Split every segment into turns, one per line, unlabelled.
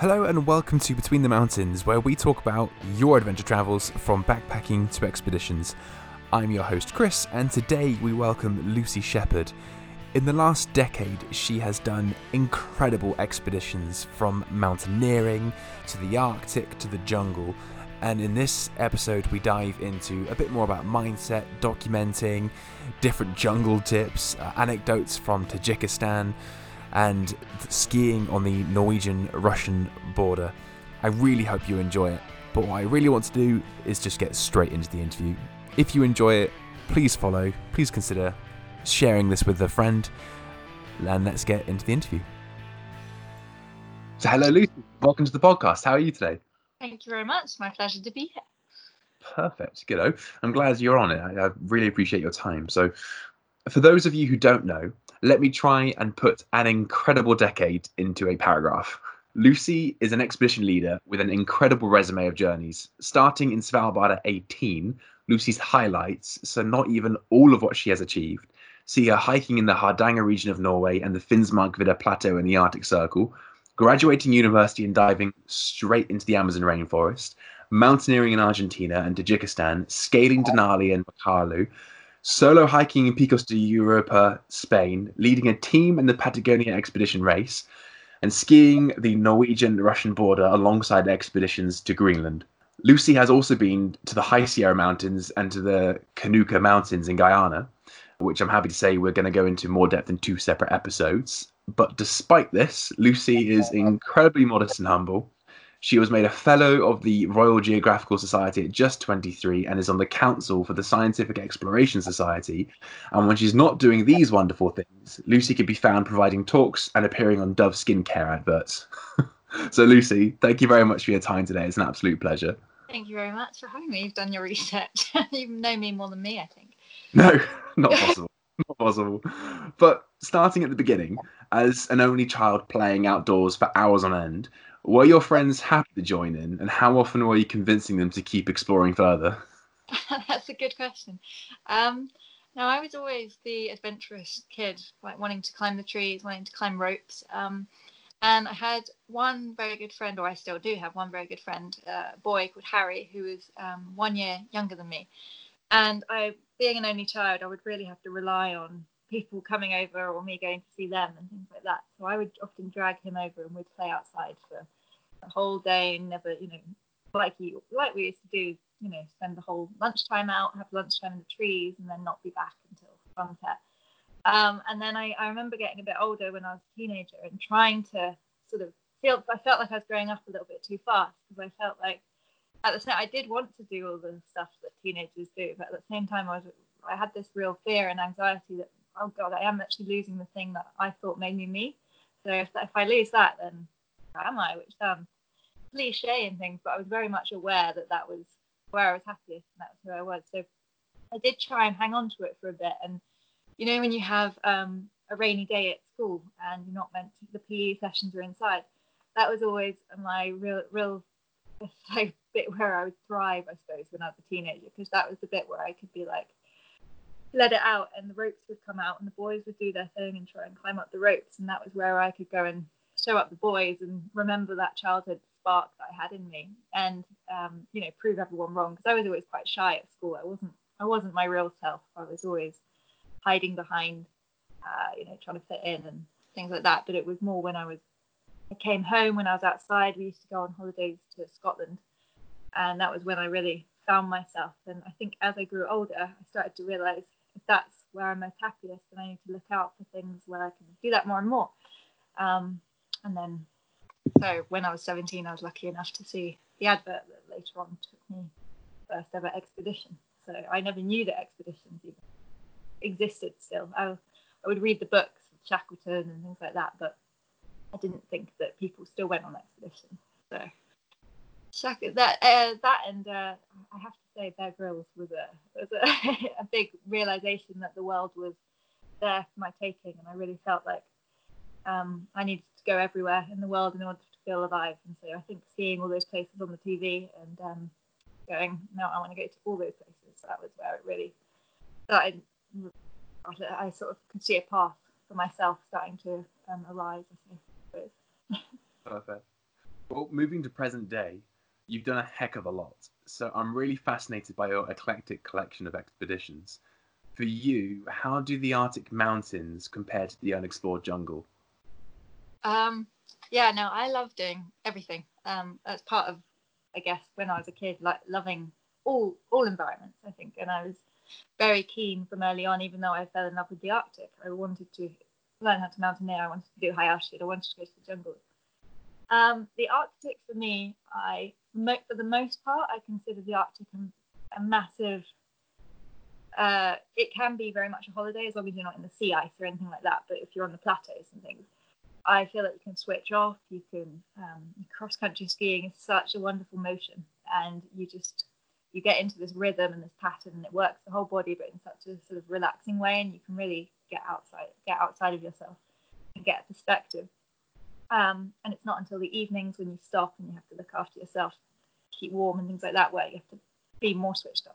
Hello and welcome to Between the Mountains, where we talk about your adventure travels from backpacking to expeditions. I'm your host Chris, and today we welcome Lucy Shepherd. In the last decade, she has done incredible expeditions from mountaineering to the Arctic to the jungle. And in this episode, we dive into a bit more about mindset, documenting different jungle tips, uh, anecdotes from Tajikistan, and skiing on the Norwegian Russian border. I really hope you enjoy it. But what I really want to do is just get straight into the interview. If you enjoy it, please follow, please consider sharing this with a friend, and let's get into the interview. So, hello, Lucy. Welcome to the podcast. How are you today?
Thank you very much. My pleasure to be here.
Perfect. Good. I'm glad you're on it. I, I really appreciate your time. So, for those of you who don't know, let me try and put an incredible decade into a paragraph. Lucy is an expedition leader with an incredible resume of journeys. Starting in Svalbard at 18, Lucy's highlights, so not even all of what she has achieved, see her hiking in the Hardanger region of Norway and the Finnmarksvidda Plateau in the Arctic Circle, graduating university and diving straight into the Amazon rainforest, mountaineering in Argentina and Tajikistan, scaling Denali and Makalu, solo hiking in Picos de Europa, Spain, leading a team in the Patagonia expedition race, and skiing the Norwegian Russian border alongside expeditions to Greenland. Lucy has also been to the High Sierra Mountains and to the Kanuku Mountains in Guyana, which I'm happy to say we're going to go into more depth in two separate episodes. But despite this, Lucy is incredibly modest and humble. She was made a Fellow of the Royal Geographical Society at just 23 and is on the Council for the Scientific Exploration Society. And when she's not doing these wonderful things, Lucy can be found providing talks and appearing on Dove skincare adverts. so, Lucy, thank you very much for your time today. It's an absolute pleasure.
Thank you very much for having me. You've done your research. you know me more than me, I think.
No, not possible. not possible. But starting at the beginning, as an only child playing outdoors for hours on end, were your friends happy to join in, and how often were you convincing them to keep exploring further?
That's a good question. Um, no, I was always the adventurous kid, like wanting to climb the trees, wanting to climb ropes. Um, and I had one very good friend, or I still do have one very good friend, uh, a boy called Harry, who was um, one year younger than me. And I, being an only child, I would really have to rely on people coming over or me going to see them and things like that. So I would often drag him over and we'd play outside for the whole day and never, you know, like you like we used to do, you know, spend the whole lunchtime out, have lunchtime in the trees, and then not be back until sunset. Um, and then I, I remember getting a bit older when I was a teenager and trying to sort of feel I felt like I was growing up a little bit too fast because I felt like at the same I did want to do all the stuff that teenagers do, but at the same time I was I had this real fear and anxiety that oh god I am actually losing the thing that I thought made me me. So if, if I lose that, then I? Which sounds cliche and things, but I was very much aware that that was where I was happiest and that was who I was. So I did try and hang on to it for a bit. And you know, when you have um, a rainy day at school and you're not meant to, the PE sessions are inside, that was always my real, real like, bit where I would thrive, I suppose, when I was a teenager, because that was the bit where I could be like, let it out and the ropes would come out and the boys would do their thing and try and climb up the ropes and that was where I could go and show up the boys and remember that childhood spark that I had in me and um, you know prove everyone wrong because I was always quite shy at school. I wasn't I wasn't my real self. I was always hiding behind uh, you know trying to fit in and things like that. But it was more when I was I came home when I was outside. We used to go on holidays to Scotland, and that was when I really found myself. And I think as I grew older, I started to realize if that's where I'm most happiest, then I need to look out for things where I can do that more and more. Um, and then, so when I was 17, I was lucky enough to see the advert that later on took me first ever expedition. So I never knew that expeditions even existed still. I, I would read the books Shackleton and things like that, but I didn't think that people still went on expedition. So Shack- that uh, that and uh, I have to say Bear Grylls was a was a, a big realization that the world was there for my taking, and I really felt like um, I needed to go everywhere in the world in order to feel alive. And so I think seeing all those places on the TV and um, going, no, I want to go to all those places. That was where it really started. I sort of could see a path for myself starting to um, arise.
Perfect. Well, moving to present day, you've done a heck of a lot. So I'm really fascinated by your eclectic collection of expeditions. For you, how do the Arctic mountains compare to the unexplored jungle?
Um, yeah, no, I love doing everything. Um, that's part of, I guess, when I was a kid, like loving all all environments. I think, and I was very keen from early on. Even though I fell in love with the Arctic, I wanted to learn how to mountaineer. I wanted to do high altitude. I wanted to go to the jungle. Um, the Arctic for me, I for the most part, I consider the Arctic a, a massive. Uh, it can be very much a holiday as long as you're not in the sea ice or anything like that. But if you're on the plateaus and things, I feel that you can switch off. You can um, cross country skiing is such a wonderful motion, and you just you get into this rhythm and this pattern, and it works the whole body, but in such a sort of relaxing way, and you can really get outside, get outside of yourself, and get a perspective. Um, and it's not until the evenings when you stop and you have to look after yourself, keep warm and things like that, where you have to be more switched on.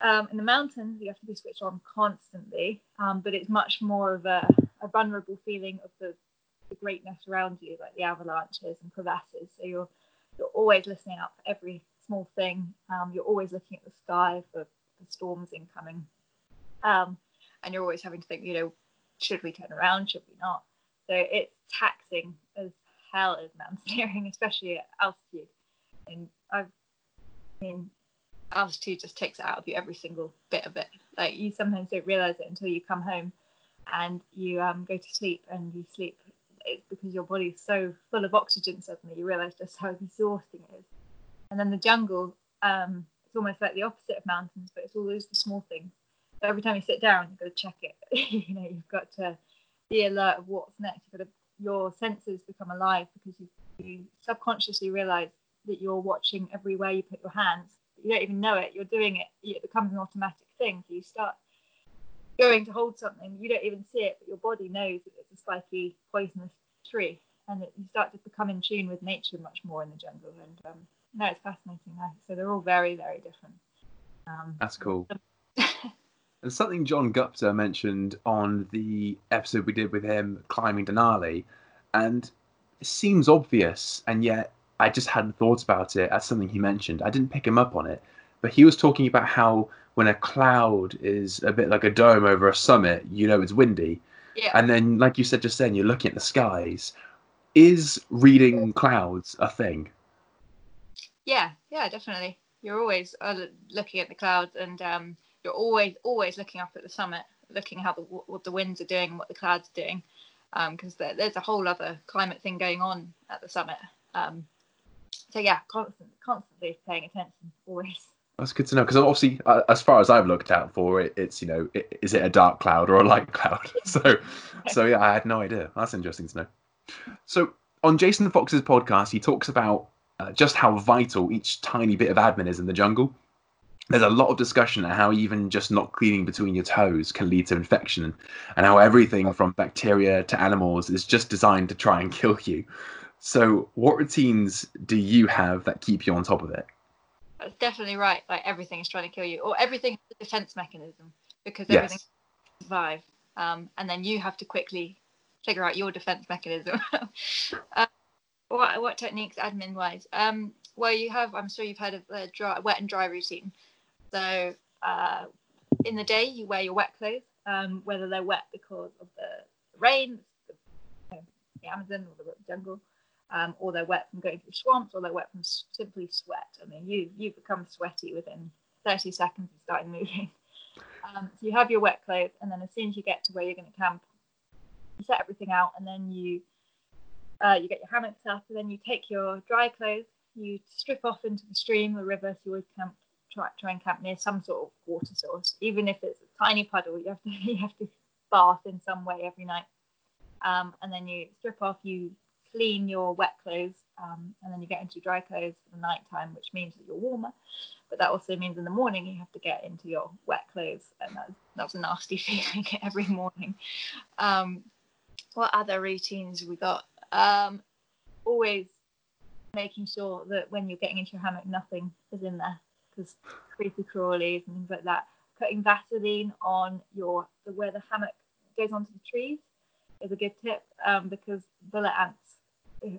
Um, in the mountains, you have to be switched on constantly, um, but it's much more of a, a, vulnerable feeling of the, the greatness around you, like the avalanches and crevasses. So you're you're always listening out for every small thing. Um, you're always looking at the sky for, for storms incoming, um, and you're always having to think, you know, should we turn around? Should we not? So it's taxing as hell as mountaineering, especially at altitude. And I've, I mean, altitude just takes it out of you every single bit of it. Like you sometimes don't realize it until you come home and you um, go to sleep and you sleep. It's because your body's so full of oxygen suddenly you realize just how exhausting it is. And then the jungle, um, it's almost like the opposite of mountains, but it's all those the small things. So every time you sit down, you've got to check it. you know, you've got to be alert of what's next. You've got to, your senses become alive because you, you subconsciously realize that you're watching everywhere you put your hands. You don't even know it. You're doing it. It becomes an automatic thing. So you start going to hold something. You don't even see it, but your body knows that it's a spiky, poisonous tree, and it, you start to become in tune with nature much more in the jungle. And um, no, it's fascinating. So they're all very, very different.
Um, That's cool. and something John Gupta mentioned on the episode we did with him climbing Denali, and it seems obvious, and yet I just hadn't thought about it as something he mentioned. I didn't pick him up on it, but he was talking about how when a cloud is a bit like a dome over a summit, you know it's windy.
Yeah.
And then, like you said just then, you're looking at the skies. Is reading clouds a thing?
Yeah, yeah, definitely. You're always uh, looking at the clouds, and um, you're always always looking up at the summit, looking how the what the winds are doing and what the clouds are doing, because um, there, there's a whole other climate thing going on at the summit. Um, so yeah, constantly, constantly paying attention, always.
That's good to know because obviously, uh, as far as I've looked out for it, it's you know, it, is it a dark cloud or a light cloud? so, so yeah, I had no idea. That's interesting to know. So on Jason Fox's podcast, he talks about uh, just how vital each tiny bit of admin is in the jungle. There's a lot of discussion on how even just not cleaning between your toes can lead to infection, and how everything from bacteria to animals is just designed to try and kill you. So, what routines do you have that keep you on top of it?
That's definitely right. Like everything is trying to kill you, or everything is a defense mechanism because everything yes. survive, um, and then you have to quickly figure out your defense mechanism. uh, what what techniques admin wise? Um, well, you have. I'm sure you've heard of the dry, wet and dry routine. So, uh, in the day, you wear your wet clothes, um, whether they're wet because of the rain, the, the Amazon or the jungle um, or they're wet from going through swamps, or they're wet from simply sweat. I mean, you you become sweaty within 30 seconds of starting moving. Um, so you have your wet clothes, and then as soon as you get to where you're going to camp, you set everything out, and then you uh, you get your hammocks up, and then you take your dry clothes, you strip off into the stream, the river. So you always camp, try, try and camp near some sort of water source, even if it's a tiny puddle. You have to you have to bath in some way every night, um, and then you strip off. You clean your wet clothes um, and then you get into dry clothes for the night time, which means that you're warmer. But that also means in the morning you have to get into your wet clothes, and that's, that's a nasty feeling every morning. Um, what other routines we got? Um, always making sure that when you're getting into your hammock, nothing is in there because creepy crawlies and things like that. Putting Vaseline on your where the hammock goes onto the trees is a good tip um, because bullet ants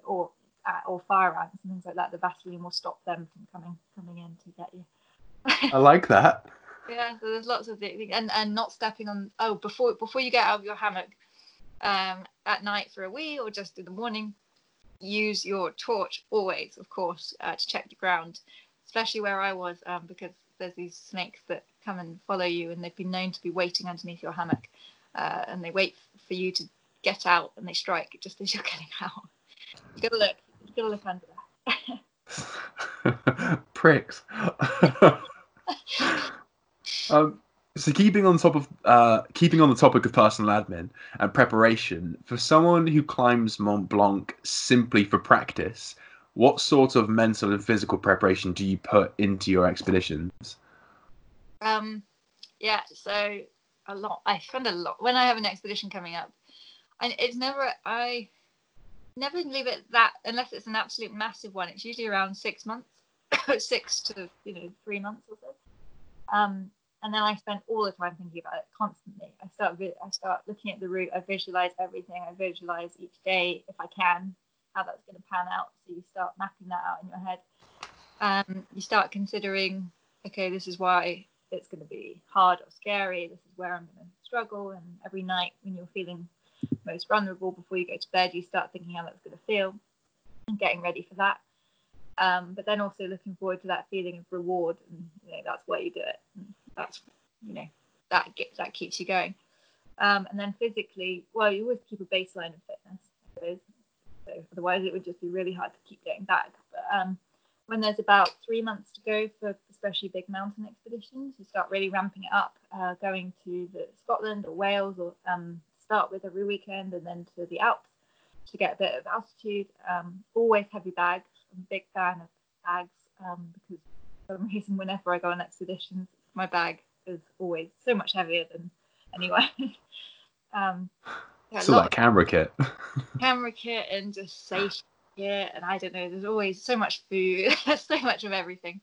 or uh, or fire ants and things like that, the Vaseline will stop them from coming coming in to get you.
I like that.
Yeah, so there's lots of things, and and not stepping on. Oh, before before you get out of your hammock, um, at night for a wee or just in the morning, use your torch always, of course, uh, to check the ground, especially where I was, um, because there's these snakes that come and follow you, and they've been known to be waiting underneath your hammock, uh, and they wait for you to get out, and they strike just as you're getting out. You gotta look. You gotta look under
there. Pricks. um, so keeping on top of uh, keeping on the topic of personal admin and preparation for someone who climbs Mont Blanc simply for practice, what sort of mental and physical preparation do you put into your expeditions?
Um, yeah, so a lot. I spend a lot when I have an expedition coming up, and it's never I never leave it that unless it's an absolute massive one. It's usually around six months, six to you know three months or so. Um, and then I spend all the time thinking about it constantly. I start I start looking at the route. I visualize everything. I visualize each day if I can how that's going to pan out. So you start mapping that out in your head. Um, you start considering, okay, this is why it's going to be hard or scary. This is where I'm going to struggle. And every night when you're feeling most vulnerable before you go to bed, you start thinking how that's going to feel and getting ready for that. Um, but then also looking forward to that feeling of reward, and you know that's why you do it. And that's you know that gets, that keeps you going. Um, and then physically, well, you always keep a baseline of fitness. So otherwise, it would just be really hard to keep getting back. But um, when there's about three months to go for especially big mountain expeditions, you start really ramping it up, uh, going to the Scotland or Wales, or um, start with every weekend and then to the Alps to get a bit of altitude. Um, always heavy bags. I'm a big fan of bags um, because for some reason, whenever I go on expeditions, my bag is always so much heavier than anyone. um,
yeah, so like camera kit.
camera kit and just safe kit, and I don't know. There's always so much food, so much of everything.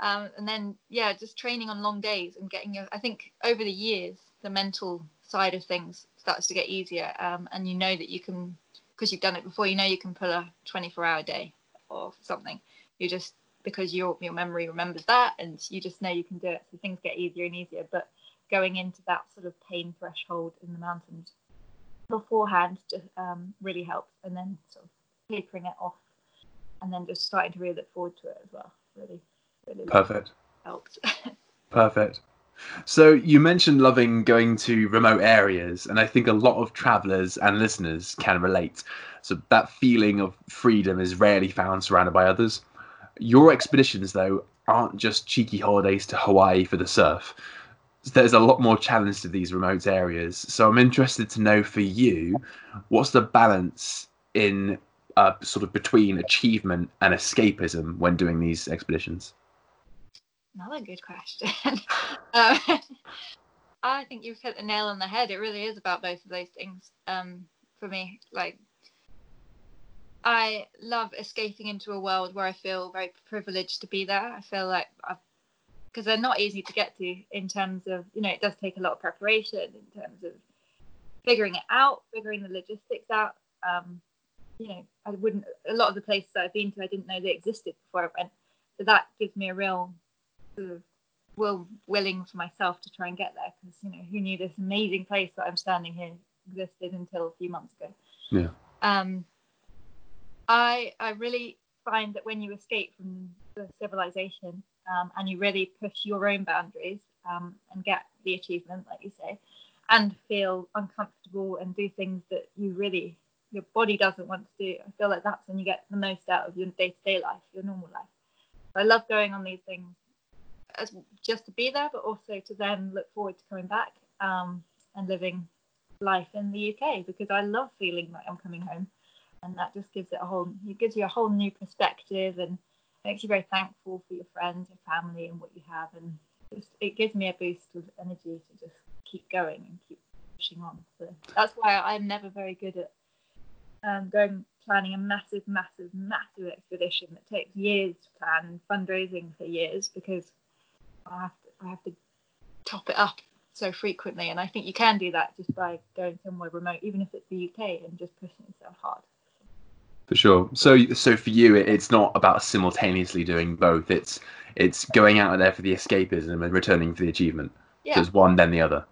Um, and then yeah, just training on long days and getting your. I think over the years, the mental side of things starts to get easier, um, and you know that you can because you've done it before. You know you can pull a 24-hour day or something. You just because your your memory remembers that, and you just know you can do it. So things get easier and easier. But going into that sort of pain threshold in the mountains beforehand just um, really helps, and then sort of tapering it off, and then just starting to really look forward to it as well. Really, really
perfect
helps.
perfect. So you mentioned loving going to remote areas, and I think a lot of travelers and listeners can relate. So that feeling of freedom is rarely found surrounded by others. Your expeditions, though, aren't just cheeky holidays to Hawaii for the surf. There's a lot more challenge to these remote areas. So I'm interested to know for you, what's the balance in uh, sort of between achievement and escapism when doing these expeditions?
Another good question. um, I think you've hit the nail on the head. It really is about both of those things um, for me. Like I love escaping into a world where I feel very privileged to be there. I feel like because they're not easy to get to in terms of you know it does take a lot of preparation in terms of figuring it out, figuring the logistics out. Um, you know, I wouldn't a lot of the places that I've been to I didn't know they existed before I went, so that gives me a real sort of will willing for myself to try and get there because you know who knew this amazing place that I'm standing here existed until a few months ago.
Yeah.
Um, I I really find that when you escape from the civilization um, and you really push your own boundaries um, and get the achievement, like you say, and feel uncomfortable and do things that you really your body doesn't want to do, I feel like that's when you get the most out of your day-to-day life, your normal life. So I love going on these things as just to be there, but also to then look forward to coming back um, and living life in the UK because I love feeling like I'm coming home. And that just gives it a whole it gives you a whole new perspective and makes you very thankful for your friends your family and what you have. And just, it gives me a boost of energy to just keep going and keep pushing on. So that's why i'm never very good at um, going planning a massive massive massive expedition that takes years to plan and fundraising for years because i have to i have to top it up so frequently and i think you can do that just by going somewhere remote even if it's the uk and just pushing yourself hard
For sure. So, so for you, it's not about simultaneously doing both. It's it's going out there for the escapism and returning for the achievement.
Yeah.
There's one, then the other.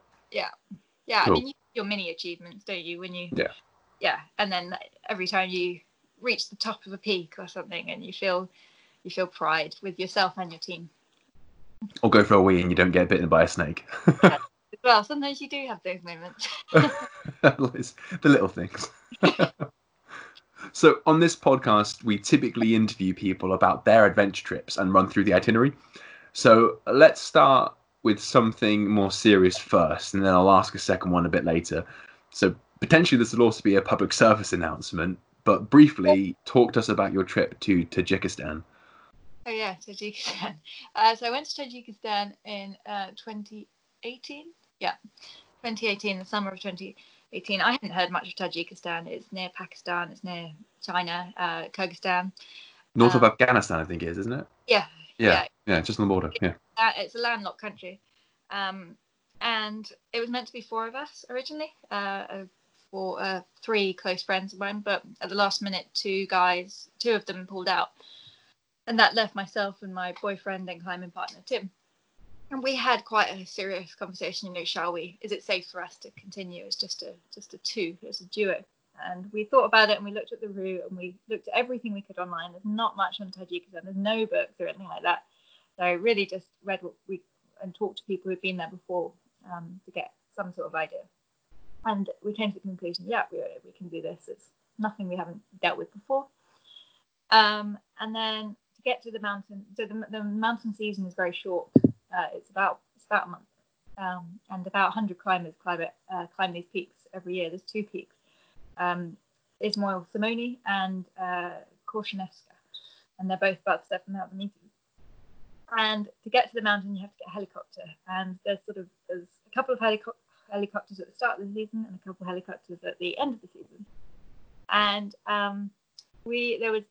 Yeah,
Cool.
I mean, you have your mini achievements, don't you? When you
Yeah.
yeah, and then every time you reach the top of a peak or something, and you feel you feel pride with yourself and your team
Or go for a wee and you don't get bitten by a snake.
as well. Sometimes you do have those moments.
The little things. so on this podcast, we typically interview people about their adventure trips and run through the itinerary. So let's start with something more serious first, and then I'll ask a second one a bit later. So potentially this will also be a public service announcement, but briefly talk to us about your trip to Tajikistan.
Oh yeah, Tajikistan. Uh, so I went to Tajikistan in uh, 2018. Yeah, 2018, the summer of 2018. I hadn't heard much of Tajikistan. It's near Pakistan. It's near China, uh, Kyrgyzstan.
North
Um,
of Afghanistan, I think it is, isn't it?
Yeah,
Yeah, yeah, just on the border. Yeah.
uh, it's a landlocked country, um, and it was meant to be four of us originally, uh, uh, for uh, three close friends of mine. But at the last minute, two guys, two of them pulled out, and that left myself and my boyfriend and climbing partner Tim. And we had quite a serious conversation. You know, shall we? Is it safe for us to continue as just a just a two, as a duo? And we thought about it, and we looked at the route, and we looked at everything we could online. There's not much on Tajikistan. There's no books or anything like that. So I really just read what we and talked to people who'd been there before um, to get some sort of idea. And we came to the conclusion, yeah, we, we can do this. It's nothing we haven't dealt with before. Um, and then get to the mountain, so the, the mountain season is very short. Uh, it's about it's about a month, um, and about 100 climbers climb it, uh, climb these peaks every year. There's two peaks, um, Ismoil Somoni and uh, and they're both about 7,000 meters and to get to the mountain you have to get a helicopter. And there's sort of there's a couple of helico- helicopters at the start of the season and a couple of helicopters at the end of the season. And um, we there was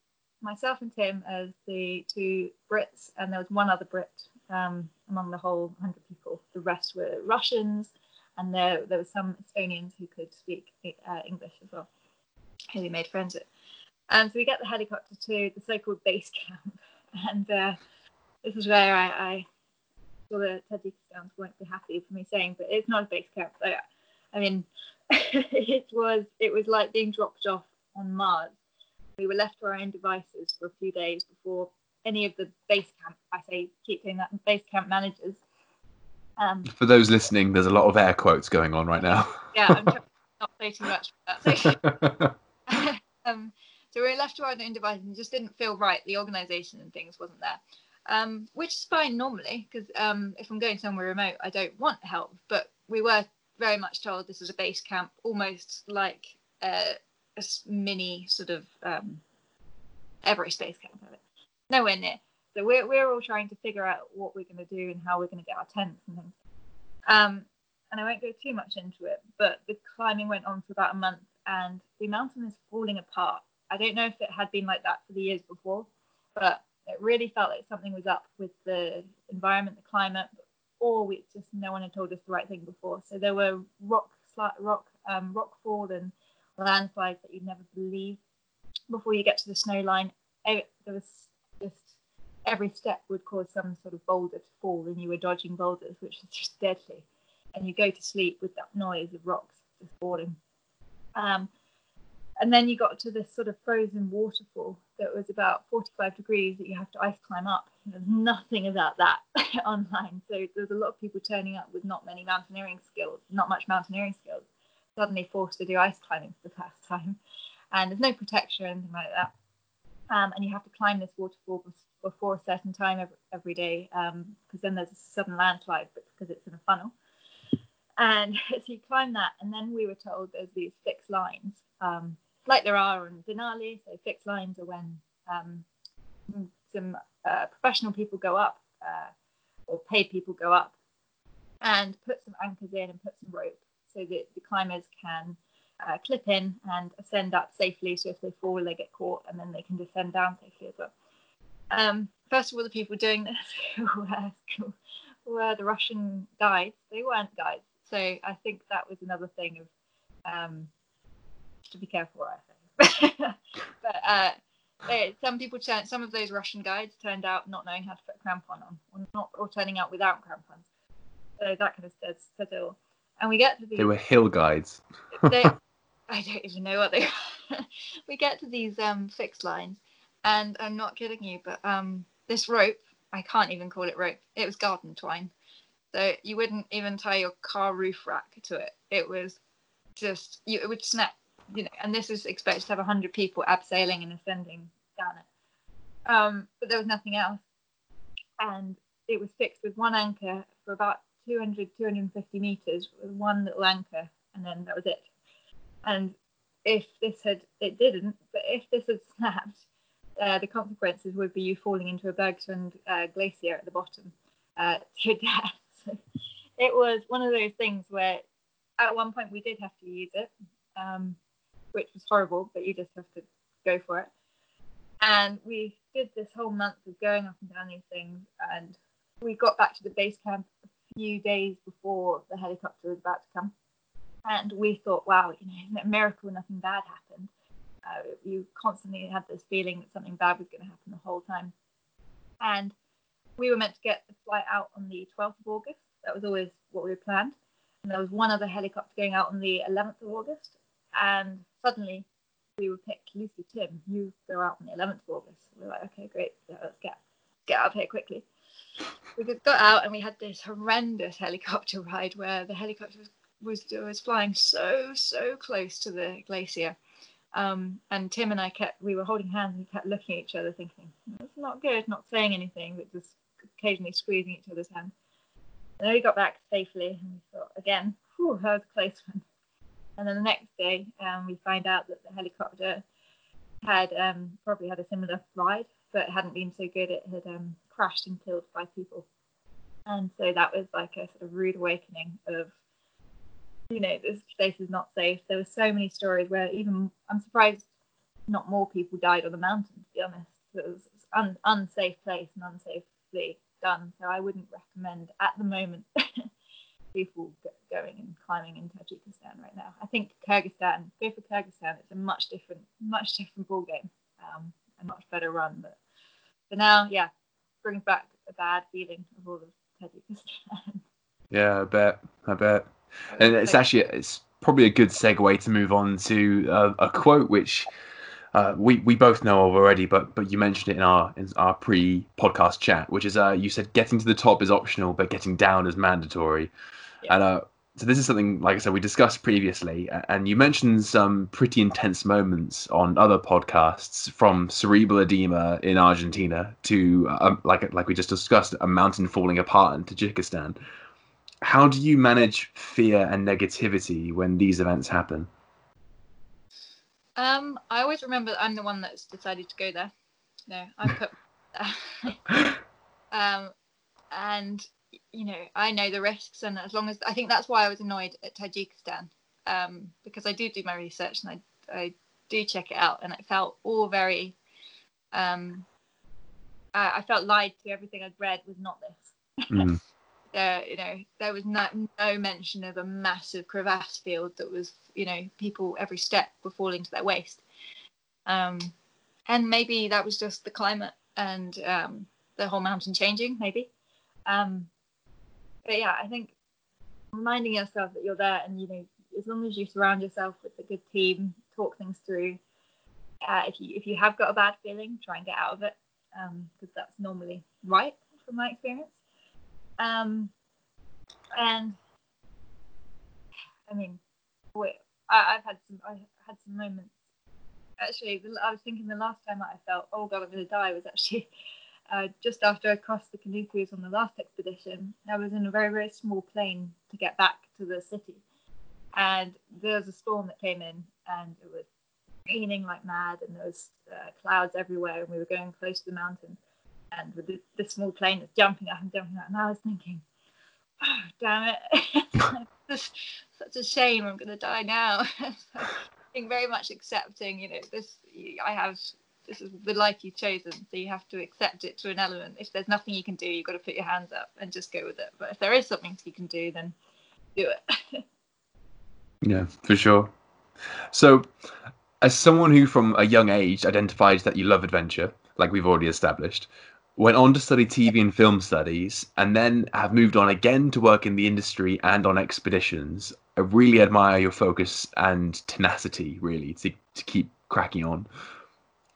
myself and tim as the two brits and there was one other brit um, among the whole 100 people the rest were russians and there there were some estonians who could speak uh, english as well who we made friends with and so we get the helicopter to the so-called base camp and uh, this is where I, I saw the Tajikistanis won't be happy for me saying, but it's not a base camp. So, I mean, it was it was like being dropped off on Mars. We were left to our own devices for a few days before any of the base camp. I say keep saying that base camp managers. Um,
For those listening, there's a lot of air quotes going on right now.
yeah, I'm not to say too much. For that. So, um, so we were left to our own devices and just didn't feel right. The organisation and things wasn't there um, which is fine normally because um, if I'm going somewhere remote, I don't want help. But we were very much told this is a base camp, almost like a, a mini sort of um, Everest base camp. of it. Nowhere near. So we're, we're all trying to figure out what we're going to do and how we're going to get our tents and things. Um, and I won't go too much into it, but the climbing went on for about a month and the mountain is falling apart. I don't know if it had been like that for the years before, but it really felt like something was up with the environment, the climate, or we just no one had told us the right thing before. So there were rock, rock, um, rock fall and landslides that you'd never believe before you get to the snow line. There was just every step would cause some sort of boulder to fall, and you were dodging boulders, which is just deadly. And you go to sleep with that noise of rocks just falling. Um, and then you got to this sort of frozen waterfall that was about 45 degrees that you have to ice climb up. There's nothing about that online. So there's a lot of people turning up with not many mountaineering skills, not much mountaineering skills, suddenly forced to do ice climbing for the first time. And there's no protection or anything like that. Um, and you have to climb this waterfall bef- before a certain time every, every day because then there's a sudden landslide because it's in a funnel. And so you climb that, and then we were told there's these fixed lines, um, like there are on Denali. So fixed lines are when um, some uh, professional people go up uh, or paid people go up and put some anchors in and put some rope so that the climbers can uh, clip in and ascend up safely. So if they fall, they get caught, and then they can descend down safely as well. Um, first of all, the people doing this were, were the Russian guides. They weren't guides. So I think that was another thing of um, to be careful I think, but uh, they, some people, turn, some of those Russian guides turned out not knowing how to put a crampon on, or not, or turning out without crampons. So that kind of says, says it all. And we get to these.
They were hill guides.
they, I don't even know what they. we get to these um, fixed lines, and I'm not kidding you, but um, this rope, I can't even call it rope. It was garden twine. So you wouldn't even tie your car roof rack to it. It was just you. It would snap, you know. And this is expected to have hundred people abseiling and ascending down it. Um, but there was nothing else, and it was fixed with one anchor for about 200, 250 meters with one little anchor, and then that was it. And if this had, it didn't, but if this had snapped, uh, the consequences would be you falling into a bergschrund uh, glacier at the bottom uh, to your death. So it was one of those things where at one point we did have to use it, um, which was horrible, but you just have to go for it. And we did this whole month of going up and down these things, and we got back to the base camp few days before the helicopter was about to come. And we thought, wow, you know, isn't it a miracle nothing bad happened? Uh, you constantly had this feeling that something bad was going to happen the whole time. And we were meant to get the flight out on the 12th of August. That was always what we had planned. And there was one other helicopter going out on the 11th of August. And suddenly we were picked, Lucy, Tim, you go out on the 11th of August. We are like, okay, great, let's get, get out of here quickly. We got out and we had this horrendous helicopter ride where the helicopter was, was, was flying so, so close to the glacier um, and Tim and I kept, we were holding hands and we kept looking at each other, thinking, it's not good, not saying anything, but just occasionally squeezing each other's hand. And then we got back safely and we thought, again, whew, that was a close one. And then the next day, um, we find out that the helicopter had um, probably had a similar ride, but hadn't been so good. It had um, crashed and killed five people. And so that was like a sort of rude awakening of you know this place is not safe there were so many stories where even i'm surprised not more people died on the mountain to be honest it was an unsafe place and unsafely done so i wouldn't recommend at the moment people going and climbing in tajikistan right now i think kyrgyzstan go for kyrgyzstan it's a much different much different ball game um, a much better run but for now yeah brings back a bad feeling of all of tajikistan
yeah i bet i bet. And it's actually it's probably a good segue to move on to uh, a quote which uh, we we both know of already, but but you mentioned it in our in our pre-podcast chat, which is uh, you said getting to the top is optional, but getting down is mandatory, yeah. and uh, so this is something like I said we discussed previously, and you mentioned some pretty intense moments on other podcasts, from cerebral edema in Argentina to um, like like we just discussed, a mountain falling apart in Tajikistan how do you manage fear and negativity when these events happen?
Um, I always remember I'm the one that's decided to go there. No, I put. um, and you know, I know the risks, and as long as I think that's why I was annoyed at Tajikistan, um, because I do do my research and I I do check it out, and it felt all very. Um, I, I felt lied to. Everything I'd read was not this. Mm. there you know there was no, no mention of a massive crevasse field that was you know people every step were falling to their waist um, and maybe that was just the climate and um, the whole mountain changing maybe um, but yeah i think reminding yourself that you're there and you know as long as you surround yourself with a good team talk things through uh, if you if you have got a bad feeling try and get out of it because um, that's normally right from my experience um, and I mean, wait, I, have had some, I had some moments. Actually, I was thinking the last time I felt, oh god, I'm going to die, was actually uh, just after I crossed the Kanukus on the last expedition. I was in a very, very small plane to get back to the city, and there was a storm that came in, and it was raining like mad, and there was uh, clouds everywhere, and we were going close to the mountain and with the, small plane that's jumping up and jumping up. And I was thinking, oh, damn it, this such a shame. I'm going to die now. so, being very much accepting, you know, this I have. This is the life you've chosen, so you have to accept it to an element. If there's nothing you can do, you've got to put your hands up and just go with it. But if there is something you can do, then do it.
yeah, for sure. So, As someone who, from a young age, identifies that you love adventure, like we've already established, went on to study TV and film studies, and then have moved on again to work in the industry and on expeditions. I really admire your focus and tenacity, really, to, to keep cracking on.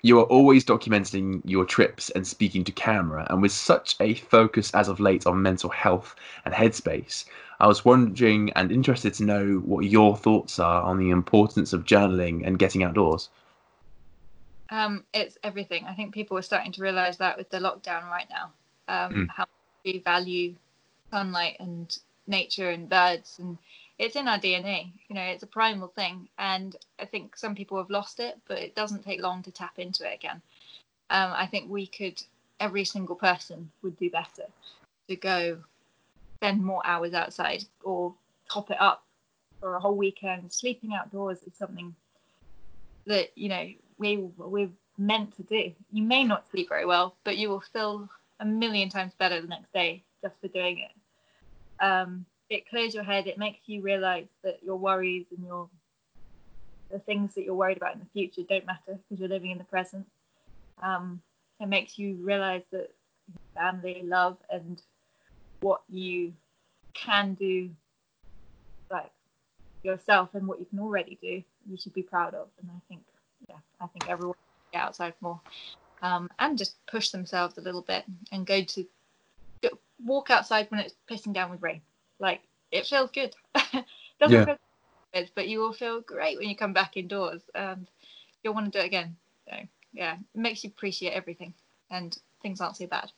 You are always documenting your trips and speaking to camera, and with such a focus as of late on mental health and headspace, I was wondering and interested to know what your thoughts are on the importance of journaling and getting outdoors.
Um, it's everything. I think people are starting to realize that with the lockdown right now, um, mm. how we value sunlight and nature and birds, and it's in our DNA. You know, it's a primal thing, and I think some people have lost it, but it doesn't take long to tap into it again. Um, I think we could, every single person would do better to go spend more hours outside or top it up for a whole weekend. Sleeping outdoors is something that you know we we're meant to do. You may not sleep very well, but you will feel a million times better the next day just for doing it. Um, it clears your head. It makes you realize that your worries and your the things that you're worried about in the future don't matter because you're living in the present. Um, it makes you realize that family, love, and what you can do, like yourself, and what you can already do, you should be proud of. And I think yeah, I think everyone get outside more um, and just push themselves a little bit and go to walk outside when it's pissing down with rain. Like it feels good. Doesn't yeah. feel good, but you will feel great when you come back indoors and you'll want to do it again. So yeah, it makes you appreciate everything and things aren't so bad.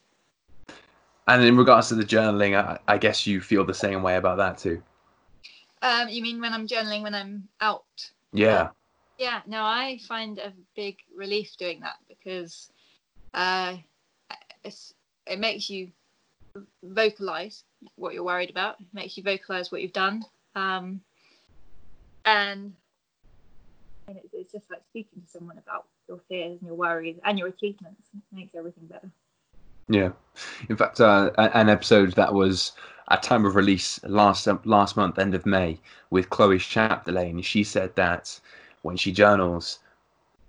And in regards to the journaling, I, I guess you feel the same way about that too.
Um, you mean when I'm journaling when I'm out?
Yeah.
Yeah, no, I find a big relief doing that because uh, it makes you vocalize what you're worried about, makes you vocalize what you've done. Um, and and it's, it's just like speaking to someone about your fears and your worries and your achievements it makes everything better.
Yeah, in fact, uh, an episode that was at time of release last last month, end of May, with Chloe Chapdelaine. She said that when she journals,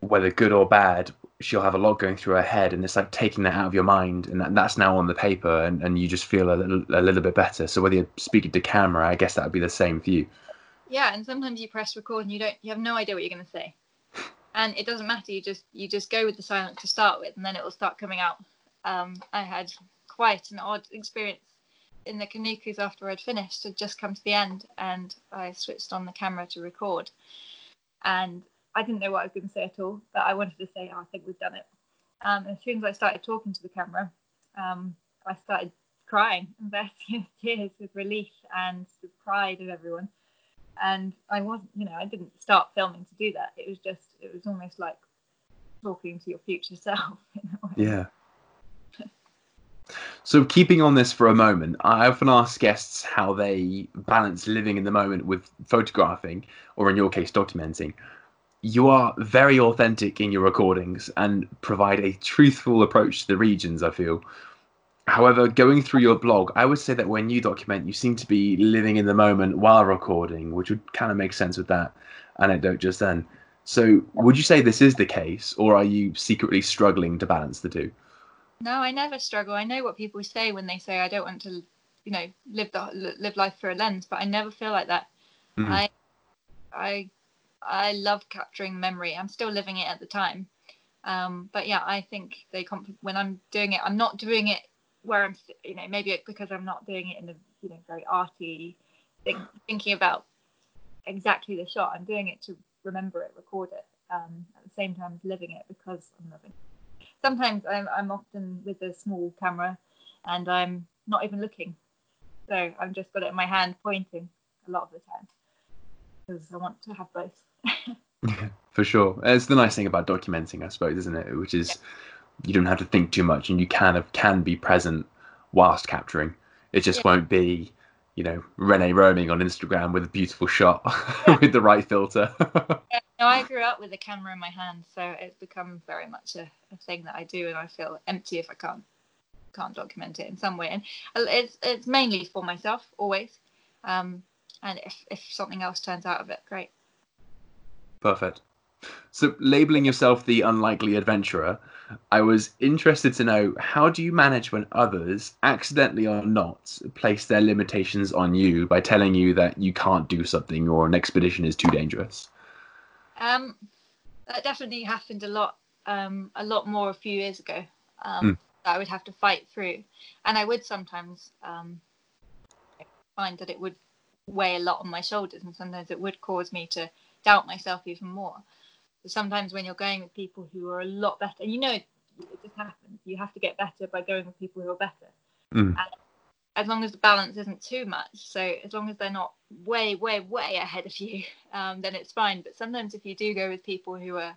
whether good or bad, she'll have a lot going through her head, and it's like taking that out of your mind, and that, that's now on the paper, and, and you just feel a little, a little bit better. So whether you're speaking to camera, I guess that would be the same for you.
Yeah, and sometimes you press record and you don't, you have no idea what you're going to say, and it doesn't matter. You just, you just go with the silence to start with, and then it will start coming out. Um, I had quite an odd experience in the Kanukus after I'd finished. Had just come to the end, and I switched on the camera to record and I didn't know what I was going to say at all, but I wanted to say, oh, I think we've done it. Um, as soon as I started talking to the camera, um, I started crying and bursting into tears with relief and the pride of everyone. And I wasn't, you know, I didn't start filming to do that. It was just, it was almost like talking to your future self.
Yeah. So, keeping on this for a moment, I often ask guests how they balance living in the moment with photographing, or in your case, documenting. You are very authentic in your recordings and provide a truthful approach to the regions, I feel. However, going through your blog, I would say that when you document, you seem to be living in the moment while recording, which would kind of make sense with that anecdote just then. So, would you say this is the case, or are you secretly struggling to balance the two?
No, I never struggle. I know what people say when they say I don't want to, you know, live the live life through a lens, but I never feel like that. Mm. I, I, I love capturing memory. I'm still living it at the time, um, but yeah, I think they comp- when I'm doing it, I'm not doing it where I'm, you know, maybe because I'm not doing it in a, you know, very arty, think, thinking about exactly the shot. I'm doing it to remember it, record it, um, at the same time as living it because I'm living. It sometimes I'm, I'm often with a small camera and I'm not even looking. So I've just got it in my hand pointing a lot of the time because I want to have both.
Yeah, for sure. It's the nice thing about documenting, I suppose, isn't it? Which is yeah. you don't have to think too much and you kind of can be present whilst capturing. It just yeah. won't be, you know, Renee roaming on Instagram with a beautiful shot with the right filter.
No, I grew up with a camera in my hand, so it's become very much a, a thing that I do, and I feel empty if I can't can't document it in some way. And it's it's mainly for myself always. Um, and if if something else turns out of it, great.
Perfect. So, labeling yourself the unlikely adventurer, I was interested to know how do you manage when others, accidentally or not, place their limitations on you by telling you that you can't do something or an expedition is too dangerous?
Um, that definitely happened a lot, um, a lot more a few years ago. Um, mm. I would have to fight through, and I would sometimes um, find that it would weigh a lot on my shoulders, and sometimes it would cause me to doubt myself even more. But sometimes when you're going with people who are a lot better, and you know it, it just happens, you have to get better by going with people who are better. Mm. as long as the balance isn't too much, so as long as they're not way, way, way ahead of you, um, then it's fine. But sometimes if you do go with people who are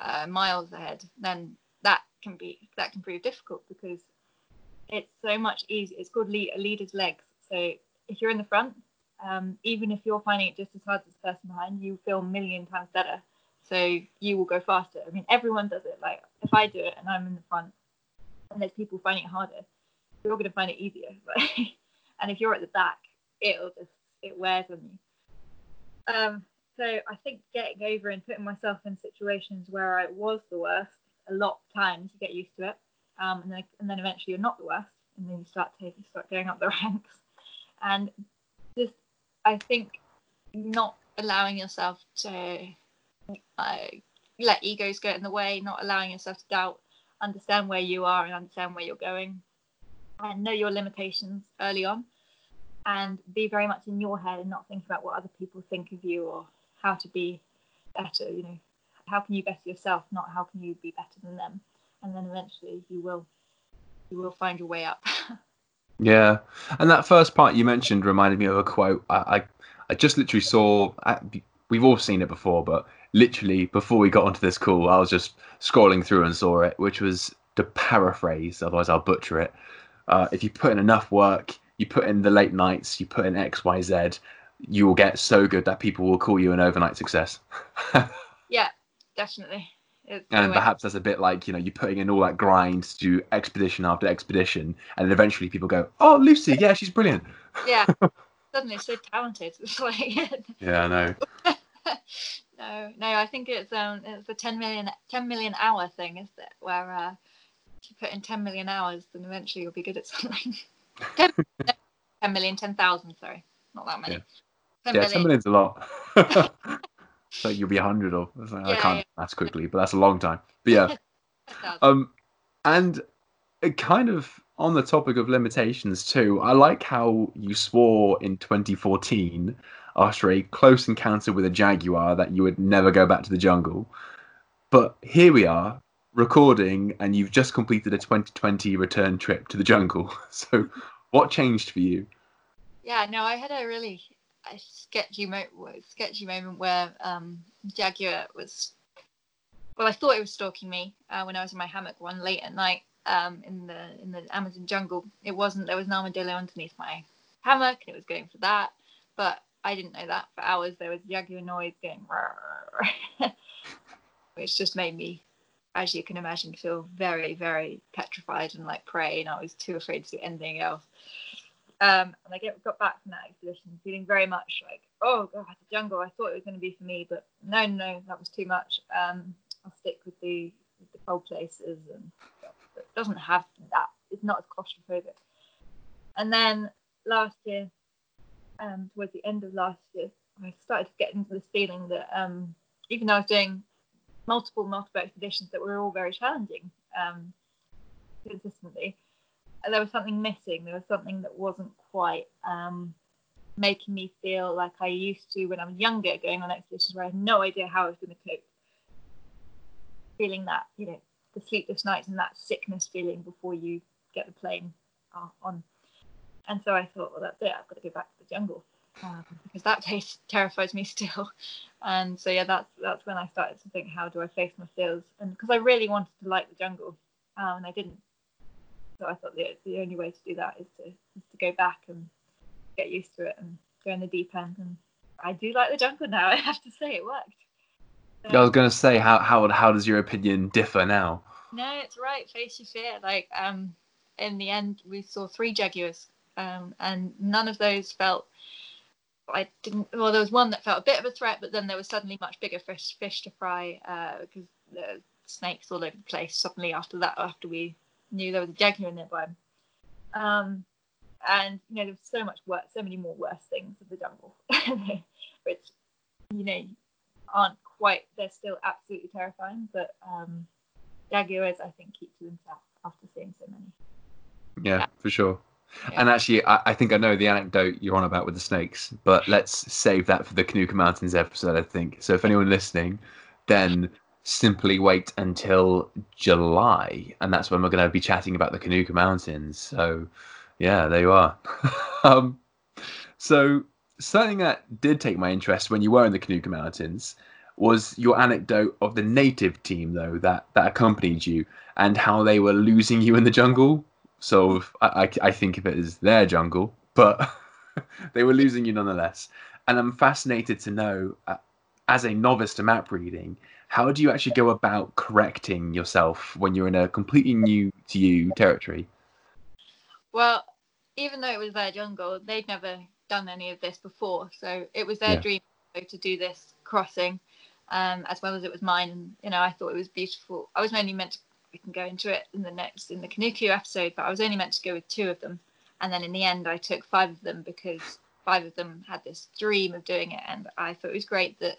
uh, miles ahead, then that can be that can prove difficult because it's so much easier. It's called lead, a leader's legs. So if you're in the front, um, even if you're finding it just as hard as the person behind, you feel a million times better. So you will go faster. I mean, everyone does it. Like if I do it and I'm in the front, and there's people finding it harder, you're going to find it easier. and if you're at the back, it'll just it wears on you. Um, so I think getting over and putting myself in situations where I was the worst a lot of times, you get used to it, um, and then and then eventually you're not the worst, and then you start to start going up the ranks, and just I think not allowing yourself to uh, let egos get in the way, not allowing yourself to doubt, understand where you are and understand where you're going, and know your limitations early on, and be very much in your head and not think about what other people think of you or how to be better. You know, how can you better yourself, not how can you be better than them, and then eventually you will you will find your way up.
Yeah, and that first part you mentioned reminded me of a quote. I I, I just literally saw. we've all seen it before, but literally before we got onto this call, I was just scrolling through and saw it, which was the paraphrase. Otherwise, I'll butcher it. Uh, if you put in enough work, you put in the late nights, you put in X, Y, Z, you will get so good that people will call you an overnight success.
yeah, definitely.
It's and perhaps that's a bit like you know you're putting in all that grind to do expedition after expedition, and then eventually people go, "Oh, Lucy, yeah, she's brilliant."
Yeah, suddenly so talented. It's like
yeah, I know.
no, no, I think it's um it's a 10 million 10 million hour thing, is it? Where uh, if you put in 10 million hours, then eventually you'll be good at something. 10, 10 million, 10,000, sorry, not that many.
Yeah, 10 yeah million. 10 million's a lot. So you'll be a hundred of. Like, yeah, I can't yeah. that's quickly, but that's a long time. But yeah. um, and kind of on the topic of limitations too, I like how you swore in 2014 after a close encounter with a jaguar that you would never go back to the jungle. But here we are recording, and you've just completed a 2020 return trip to the jungle. So, what changed for you?
Yeah, no, I had a really a sketchy, mo- sketchy moment where um, Jaguar was. Well, I thought it was stalking me uh, when I was in my hammock one late at night um, in the in the Amazon jungle. It wasn't. There was an armadillo underneath my hammock, and it was going for that. But I didn't know that for hours. There was Jaguar noise going, which just made me, as you can imagine, feel very, very petrified and like prey. And I was too afraid to do anything else. Um, and I get, got back from that expedition feeling very much like, oh god, the jungle. I thought it was going to be for me, but no, no, that was too much. Um, I'll stick with the the cold places, and it doesn't have that. It's not as claustrophobic. And then last year, um, towards the end of last year, I started to get into this feeling that um, even though I was doing multiple, multiple expeditions that were all very challenging um, consistently, there was something missing. There was something that wasn't quite um, making me feel like I used to when I was younger, going on expeditions where I had no idea how I was going to cope. Feeling that, you know, the sleepless nights and that sickness feeling before you get the plane on. And so I thought, well, that's it. I've got to go back to the jungle um, because that place terrifies me still. And so yeah, that's that's when I started to think, how do I face my fears? And because I really wanted to like the jungle, um, and I didn't so I thought the, the only way to do that is to, is to go back and get used to it and go in the deep end. And I do like the jungle now. I have to say it worked.
So, I was going to say, how, how, how does your opinion differ now?
No, it's right. Face your fear. Like, um, in the end, we saw three jaguars, um, and none of those felt I didn't. Well, there was one that felt a bit of a threat, but then there was suddenly much bigger fish fish to fry uh, because the snakes all over the place. Suddenly after that, after we knew there was a jaguar nearby, um, and you know there was so much worse, so many more worse things of the jungle, which you know aren't quite. They're still absolutely terrifying, but um, jaguars I think keep to themselves after seeing so many.
Yeah,
Yeah.
for sure.
Yeah.
And actually, I, I think I know the anecdote you're on about with the snakes, but let's save that for the Kanuku Mountains episode, I think. So if anyone listening, then simply wait until July, and that's when we're going to be chatting about the Kanuku Mountains. So, yeah, there you are. um, so, something that did take my interest when you were in the Kanuku Mountains was your anecdote of the native team, though, that, that accompanied you and how they were losing you in the jungle. So I, I, I think of it as their jungle, but they were losing you nonetheless. And I'm fascinated to know, uh, as a novice to map reading, how do you actually go about correcting yourself when you're in a completely new to you territory?
Well, even though it was their jungle, they'd never done any of this before. So it was their
Yeah.
dream to do this crossing, um, as well as it was mine. And you know, I thought it was beautiful. I was only meant to. We can go into it in the next in the Kanuku episode, but I was only meant to go with two of them, and then in the end, I took five of them because five of them had this dream of doing it, and I thought it was great that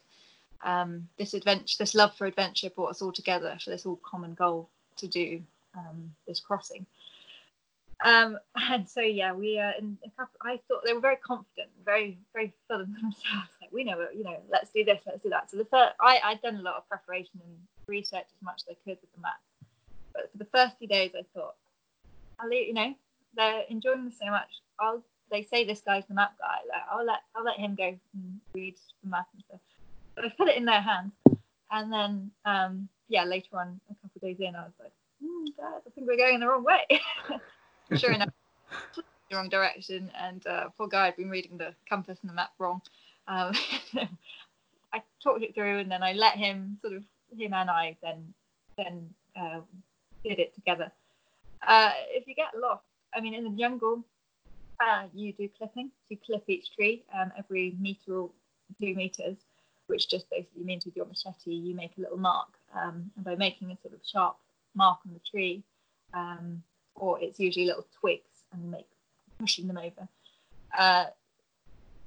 um, this adventure, this love for adventure, brought us all together for this all common goal to do um, this crossing. Um, and so yeah, we uh, in a couple. I thought they were very confident, very very full of themselves. Like we know, it, you know, let's do this, let's do that. So the first, I I'd done a lot of preparation and research as much as I could with the map. But for the first few days, I thought, I'll you know, they're enjoying this so much. I'll they say this guy's the map guy. Like I'll let I'll let him go and read the map and stuff. I put it in their hands, and then um, yeah, later on, a couple of days in, I was like, hmm, guys, I think we're going the wrong way. sure enough, the wrong direction, and uh, poor guy had been reading the compass and the map wrong. Um, I talked it through, and then I let him sort of him and I then then uh, did it together. Uh, if you get lost, I mean, in the jungle, uh, you do clipping. You clip each tree um, every meter or two meters, which just basically means with your machete you make a little mark, um, and by making a sort of sharp mark on the tree, um, or it's usually little twigs and make pushing them over. Uh,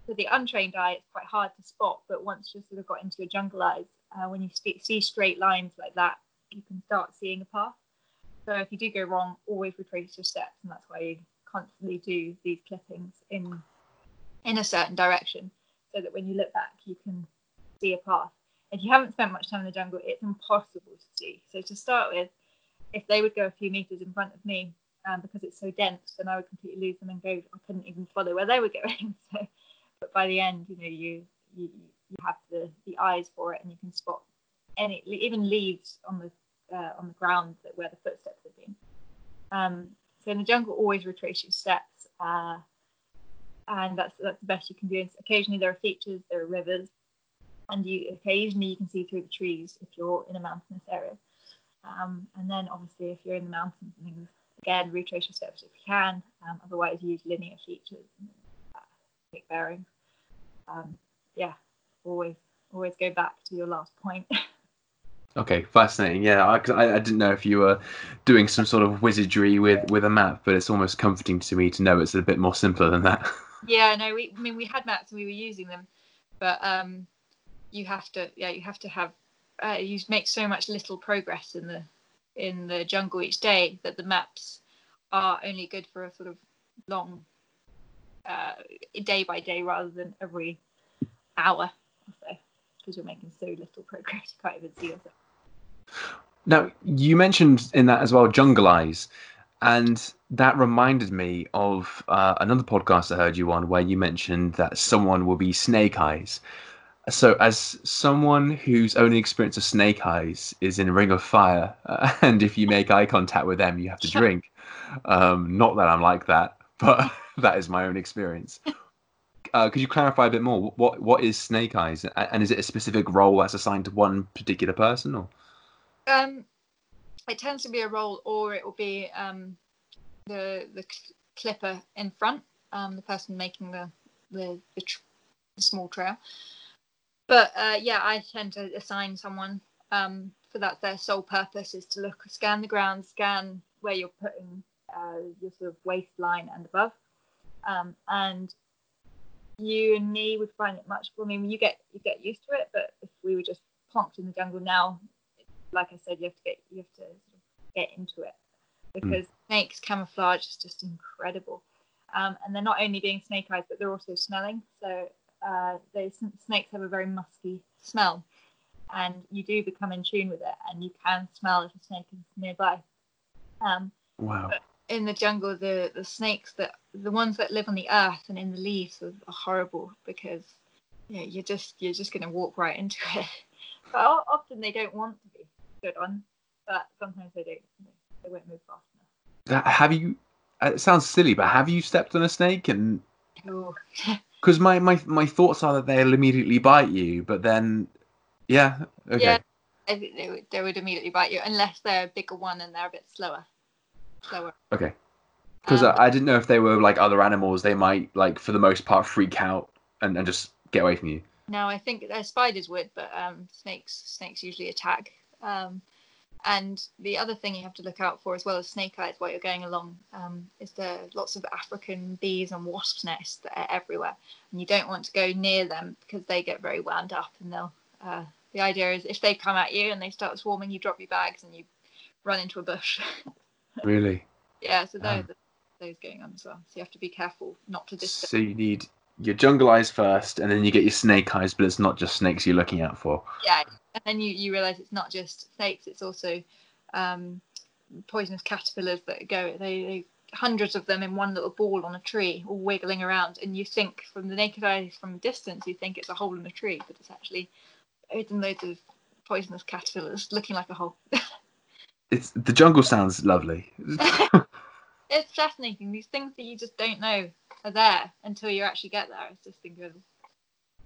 for the untrained eye, it's quite hard to spot, but once you've sort of got into your jungle eyes, uh, when you see, see straight lines like that, you can start seeing a path. So if you do go wrong, always retrace your steps, and that's why you constantly do these clippings in in a certain direction, so that when you look back, you can see a path. If you haven't spent much time in the jungle, it's impossible to see. So to start with, if they would go a few meters in front of me, um, because it's so dense, then I would completely lose them and go. I couldn't even follow where they were going. So, but by the end, you know, you you, you have the, the eyes for it, and you can spot any even leaves on the uh, on the ground that where the footsteps have been. Um, so in the jungle, always retrace your steps, uh, and that's that's the best you can do. And occasionally there are features, there are rivers, and you occasionally you can see through the trees if you're in a mountainous area. Um, and then obviously if you're in the mountains and things, again retrace your steps if you can. Um, otherwise use linear features and uh, take bearings. Um, yeah, always always go back to your last point.
Okay, fascinating. Yeah, I, I, I didn't know if you were doing some sort of wizardry with with a map, but it's almost comforting to me to know it's a bit more simpler than that.
yeah, no, we I mean we had maps and we were using them, but um, you have to yeah you have to have uh, you make so much little progress in the in the jungle each day that the maps are only good for a sort of long uh, day by day rather than every hour or so because you're making so little progress you can't even see yourself.
Now, you mentioned in that as well, Jungle Eyes, and that reminded me of uh, another podcast I heard you on where you mentioned that someone will be Snake Eyes. So, as someone whose only experience of Snake Eyes is in Ring of Fire, uh, and if you make eye contact with them, you have to drink. Um, not that I'm like that, but that is my own experience. Uh, could you clarify a bit more? What what is Snake Eyes, and is it a specific role that's assigned to one particular person, or?
Um, it tends to be a role or it will be um, the the clipper in front, um, the person making the the, the tr- small trail. But uh, yeah, I tend to assign someone um, for that. Their sole purpose is to look, scan the ground, scan where you're putting uh, your sort of waistline and above, um, and you and me would find it much. More I mean, you get you get used to it, but if we were just plonked in the jungle now, like I said, you have to get you have to sort of get into it because mm. snakes camouflage is just incredible. Um, and they're not only being snake eyes, but they're also smelling. So uh, those snakes have a very musky smell, and you do become in tune with it, and you can smell if a snake is nearby. Um,
wow.
in the jungle, the the snakes that the ones that live on the earth and in the leaves are, are horrible because yeah, you're just you're just going to walk right into it. But often they don't want to be good on, but sometimes they don't. They won't move fast
enough. Have you? Uh, it sounds silly, but have you stepped on a snake and? Because my, my my thoughts are that they'll immediately bite you, but then, yeah, okay. Yeah,
I think they would, they would immediately bite you unless they're a bigger one and they're a bit slower. Slower.
Okay. Because um, I, I didn't know if they were like other animals, they might like for the most part freak out and, and just get away from you.
No, I think uh, spiders would, but um, snakes snakes usually attack. Um, and the other thing you have to look out for, as well as snake eyes while you're going along, um, is there lots of African bees and wasps nests that are everywhere, and you don't want to go near them because they get very wound up, and they'll. Uh, the idea is if they come at you and they start swarming, you drop your bags and you run into a bush.
really?
Yeah. So those, um, those going on as well. So you have to be careful not to
disturb. So you need your jungle eyes first, and then you get your snake eyes, but it's not just snakes you're looking out for.
Yeah, and then you, you realize it's not just snakes; it's also um, poisonous caterpillars that go. They, they hundreds of them in one little ball on a tree, all wiggling around, and you think from the naked eye, from a distance, you think it's a hole in a tree, but it's actually loads and loads of poisonous caterpillars looking like a hole.
it's the jungle sounds lovely.
it's fascinating. These things that you just don't know are there until you actually get there. It's just incredible.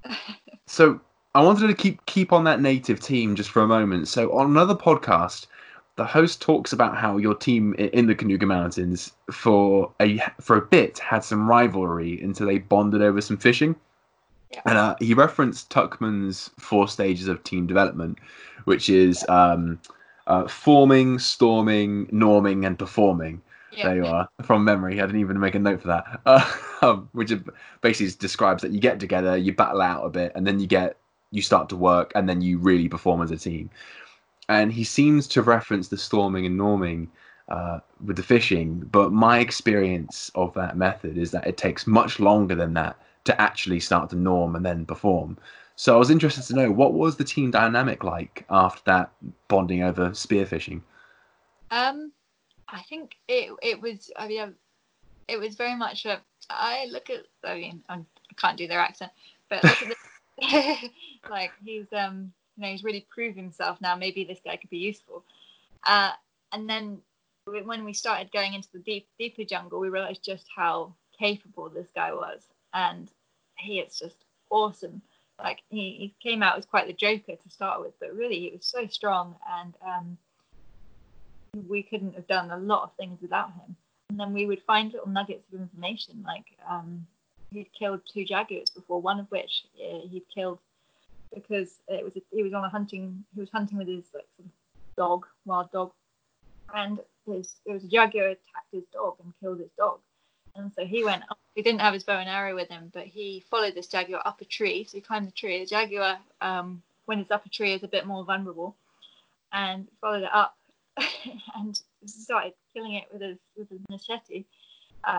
so I wanted to keep keep on that native team just for a moment. So on another podcast, the host talks about how your team in the Kanuku Mountains for a for a bit had some rivalry until they bonded over some fishing. Yeah. And uh, he referenced Tuckman's four stages of team development, which is um, uh, forming, storming, norming, and performing. Yeah. There you are, from memory. I didn't even make a note for that. Uh, um, which basically describes that you get together, you battle out a bit, and then you get you start to work, and then you really perform as a team. And he seems to reference the storming and norming uh, with the fishing, but my experience of that method is that it takes much longer than that to actually start to norm and then perform. So I was interested to know what was the team dynamic like after that bonding over spearfishing.
Um, I think it it was. I mean, it was very much a. I look at. I mean, I can't do their accent, but like he's um you know he's really proved himself now. Maybe this guy could be useful. Uh, and then when we started going into the deep deeper jungle, we realized just how capable this guy was, and he is just awesome. Like he, he came out as quite the joker to start with, but really he was so strong, and um, we couldn't have done a lot of things without him. And then we would find little nuggets of information, like um, he'd killed two jaguars before, one of which uh, he'd killed because it was a, he was on a hunting he was hunting with his like dog, wild dog, and his it was a jaguar attacked his dog and killed his dog. And so he went up. He didn't have his bow and arrow with him, but he followed this jaguar up a tree. So he climbed the tree. The jaguar, um, when it's up a tree, is a bit more vulnerable, and followed it up and started killing it with his with his machete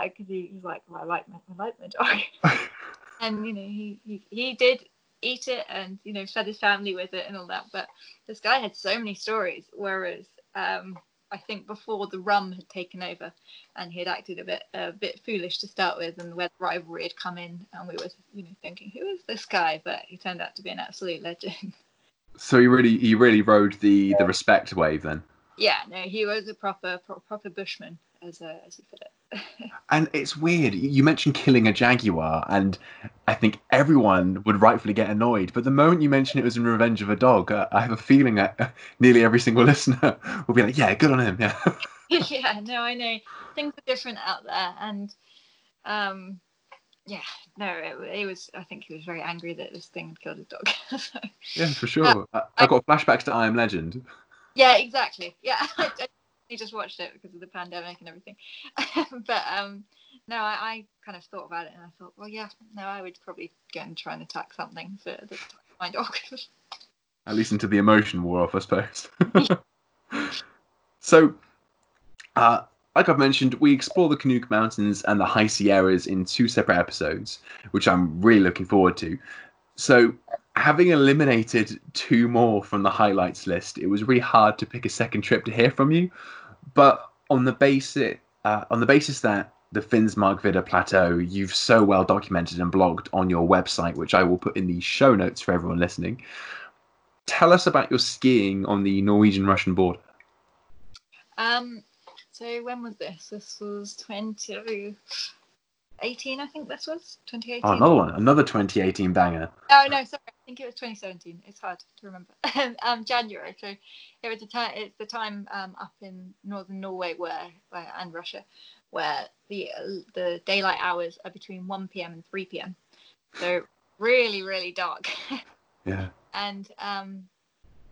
because uh, he, was like, well, I like my I like my dog, and you know he, he he did eat it and you know fed his family with it and all that. But this guy had so many stories, whereas um, I think before the rum had taken over, and he had acted a bit a bit foolish to start with, and where the rivalry had come in, and we were you know thinking, who is this guy? But he turned out to be an absolute legend.
So he really he really rode the the respect wave then.
Yeah, no, he was a proper proper bushman, as uh, as he put it.
and it's weird. You mentioned killing a jaguar, and I think everyone would rightfully get annoyed. But the moment you mention it was in Revenge of a Dog, uh, I have a feeling that nearly every single listener will be like, "Yeah, good on him." Yeah.
yeah, no, I know things are different out there, and um, yeah, no, it, it, was. I think he was very angry that this thing had killed his dog. so,
yeah, for sure. Uh, I, I, got flashbacks to I Am Legend.
Yeah, exactly. Yeah, I, just watched it because of the pandemic and everything. but um, no, I, I, kind of thought about it and I thought, well, yeah, no, I would probably go and try and attack something for the, my dog.
At least until the emotion wore off, I suppose. so, uh, like I've mentioned, we explore the Kanuku Mountains and the High Sierras in two separate episodes, which I'm really looking forward to. So, having eliminated two more from the highlights list, it was really hard to pick a second trip to hear from you. But on the basis, uh, on the basis that the Finnmark Plateau you've so well documented and blogged on your website, which I will put in the show notes for everyone listening. Tell us about your skiing on the Norwegian Russian border.
Um, so when was this? This was 2018, I think this was 2018. Oh,
another one, another 2018 banger.
Oh no, sorry, I think it was 2017. It's hard to remember. um, January. So it was the time. It's the time um, up in northern Norway where, where and Russia, where the the daylight hours are between 1 p.m. and 3 p.m. So really, really dark.
yeah.
And um,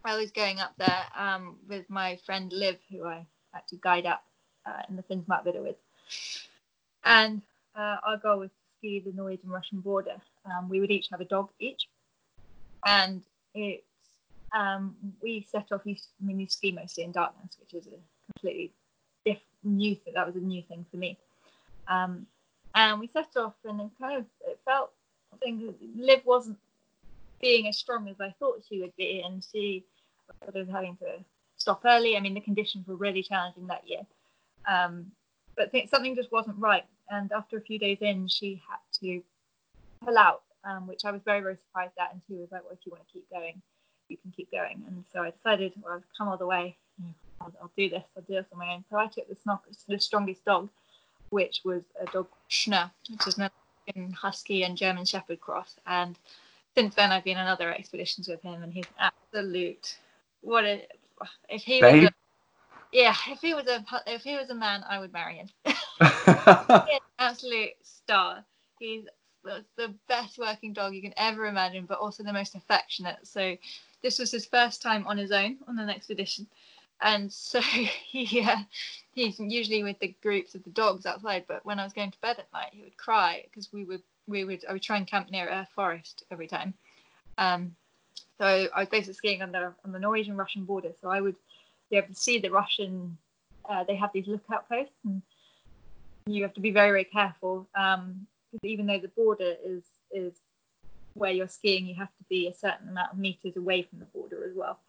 I was going up there um, with my friend Liv, who I actually guide up uh, in the Finnmarksvidda with. And uh, our goal was to ski the Norwegian Russian border. Um, we would each have a dog each. And it's, um, we set off, I mean, you ski mostly in darkness, which is a completely different, new thing. That was a new thing for me. Um, and we set off, and it kind of it felt, I Liv wasn't being as strong as I thought she would be, and she was having to stop early. I mean, the conditions were really challenging that year. Um, but th- something just wasn't right. And after a few days in, she had to pull out, um, which I was very, very surprised at. And she was like, well, if you want to keep going, you can keep going. And so I decided, well, I've come all the way. I'll, I'll do this. I'll do this on my own. So I took the, snog- the strongest dog, which was a dog Schnur, which is an Husky and German Shepherd cross. And since then, I've been on other expeditions with him, and he's absolute. What a if he was a, yeah, if he was a if he was a man, I would marry him. He's absolute star. He's the best working dog you can ever imagine, but also the most affectionate. So this was his first time on his own on an expedition, and so he uh, he's usually with the groups of the dogs outside. But when I was going to bed at night, he would cry because we would we would I would try and camp near a forest every time. Um, so I was basically skiing on the on the Norwegian Russian border. So I would be able to see the Russian. Uh, they have these lookout posts, and you have to be very very careful um, even though the border is is where you're skiing, you have to be a certain amount of meters away from the border as well,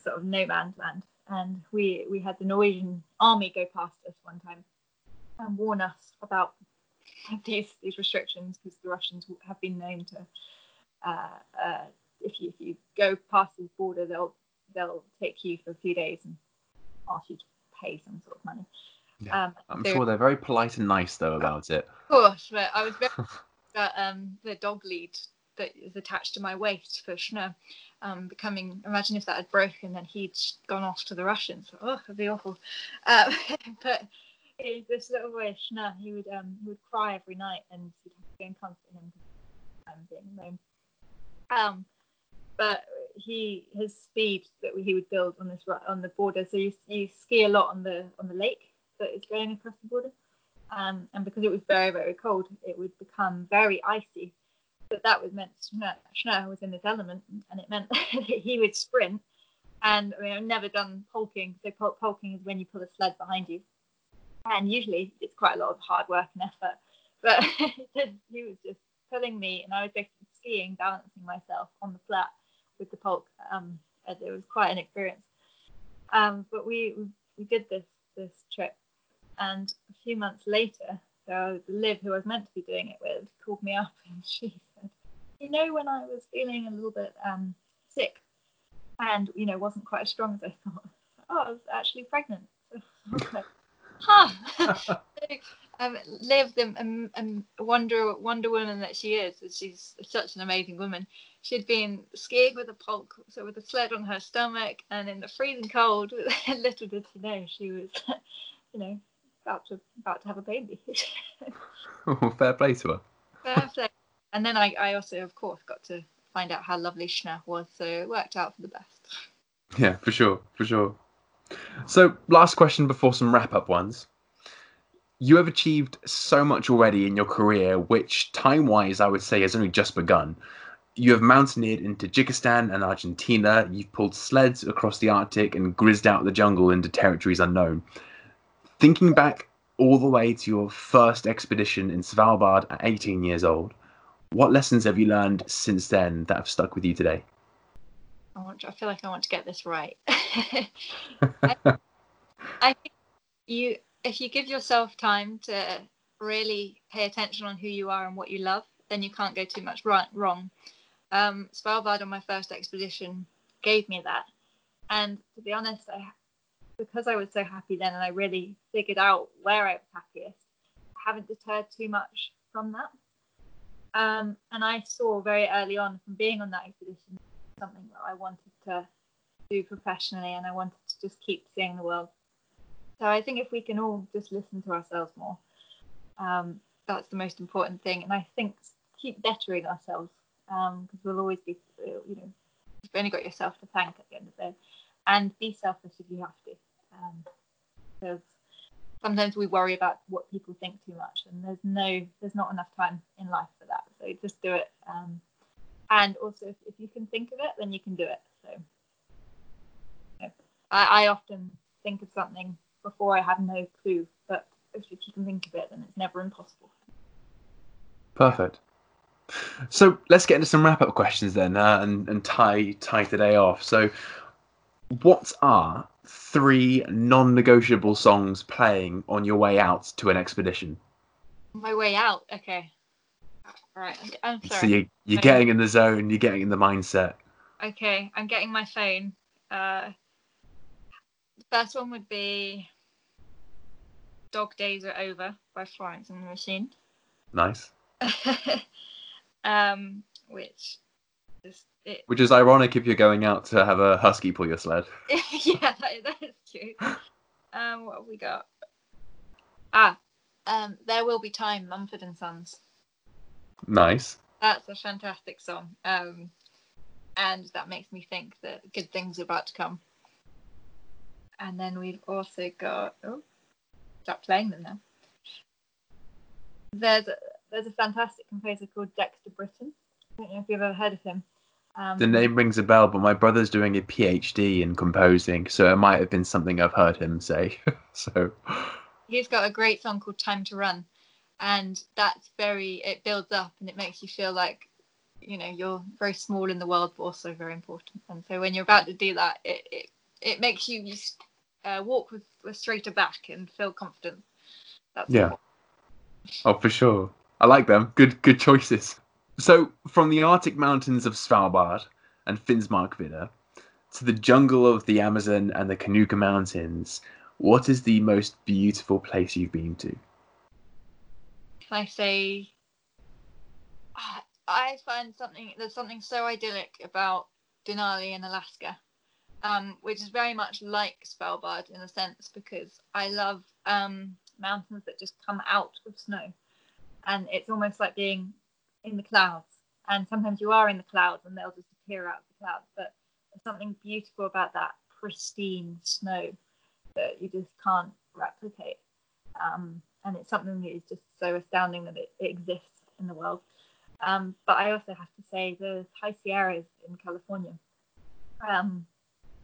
sort of no man's land. And we we had the Norwegian army go past us one time and warn us about these these restrictions because the Russians have been known to uh, uh, if you if you go past the border, they'll they'll take you for a few days and ask you to pay some sort of money.
Yeah, um, I'm so, sure they're very polite and nice though about it.
Of course, but I was very that um, the dog lead that is attached to my waist for Schnur um, becoming. Imagine if that had broken, then he'd gone off to the Russians. Oh, it'd be awful. Uh, but this little boy Schnur, he would um, he would cry every night, and you'd have to go and comfort him. Um, being alone. Um, but he his speed that he would build on this on the border. So you, you ski a lot on the on the lake that is going across the border, um, and because it was very very cold, it would become very icy. But that was meant Schnur was in this element, and it meant that he would sprint. And I mean, I've never done pulking. So pulking is when you pull a sled behind you, and usually it's quite a lot of hard work and effort. But he was just pulling me, and I was basically skiing, balancing myself on the flat with the pulk. Um, it was quite an experience. Um, but we we did this this trip, and a few months later, so Liv, who I was meant to be doing it with, called me up and she said, "You know, when I was feeling a little bit um, sick, and you know wasn't quite as strong as I thought, oh, I was actually pregnant." So I was huh. um, Liv the um, um, Wonder Wonder Woman that she is. She's such an amazing woman. She'd been skiing with a pulk, so with a sled on her stomach, and in the freezing cold. little did she know she was, you know, about to about to have a baby.
oh, fair play to her.
Fair play. And then I, I also, of course, got to find out how lovely Schnee was, so it worked out for the best.
Yeah, for sure, for sure. So, last question before some wrap up ones. You have achieved so much already in your career, which time wise I would say has only just begun. You have mountaineered into Tajikistan and Argentina, you've pulled sleds across the Arctic and grizzed out the jungle into territories unknown. Thinking back all the way to your first expedition in Svalbard at 18 years old, what lessons have you learned since then that have stuck with you today?
I want. To, I feel like I want to get this right. I, I think you, if you give yourself time to really pay attention on who you are and what you love, then you can't go too much wrong. Um, Svalbard on my first expedition gave me that, and to be honest, I because I was so happy then, and I really figured out where I was happiest. I haven't deterred too much from that. Um, and I saw very early on from being on that expedition something that I wanted to do professionally and I wanted to just keep seeing the world. So I think if we can all just listen to ourselves more, um, that's the most important thing. And I think keep bettering ourselves because um, we'll always be, you know, you've only got yourself to thank at the end of the day. And be selfish if you have to. because um, sometimes we worry about what people think too much and there's no there's not enough time in life for that so just do it um, and also if, if, you can think of it then you can do it so you know, I, I, often think of something before i have no clue but if you can think of it then it's never impossible
perfect so let's get into some wrap up questions then uh, and, and tie tie today off so what are three non-negotiable songs playing on your way out to an expedition?
My way out. Okay. All right. I'm sorry.
So you, you're getting in the zone. You're getting in the mindset.
Okay. I'm getting my phone. Uh, the first one would be "Dog Days Are Over" by Florence and the Machine.
Nice.
um, which
is it, Which is ironic if you're going out to have a husky pull your sled.
yeah, that, that is true. Um, what have we got? Ah, um, there will be time, Mumford and Sons.
Nice.
That's a fantastic song. Um, and that makes me think that good things are about to come. And then we've also got oh, stop playing them now. There's there's a fantastic composer called Dexter Britain. I don't know if you've ever heard of him.
Um, the name rings a bell, but my brother's doing a PhD in composing, so it might have been something I've heard him say. so
he's got a great song called "Time to Run," and that's very it builds up and it makes you feel like you know you're very small in the world, but also very important. And so when you're about to do that, it it, it makes you uh, walk with a straighter back and feel confident.
That's yeah. Oh, for sure. I like them. Good, good choices. So, from the Arctic mountains of Svalbard and Finnmarksvidda to the jungle of the Amazon and the Kanuku Mountains, what is the most beautiful place you've been to?
If I say, I find something there's something so idyllic about Denali in Alaska, um, which is very much like Svalbard in a sense because I love um, mountains that just come out of snow, and it's almost like being in the clouds. And sometimes you are in the clouds and they'll just appear out of the clouds. But there's something beautiful about that pristine snow that you just can't replicate. Um, and it's something that is just so astounding that it, it exists in the world. Um, but I also have to say the high Sierras in California, um,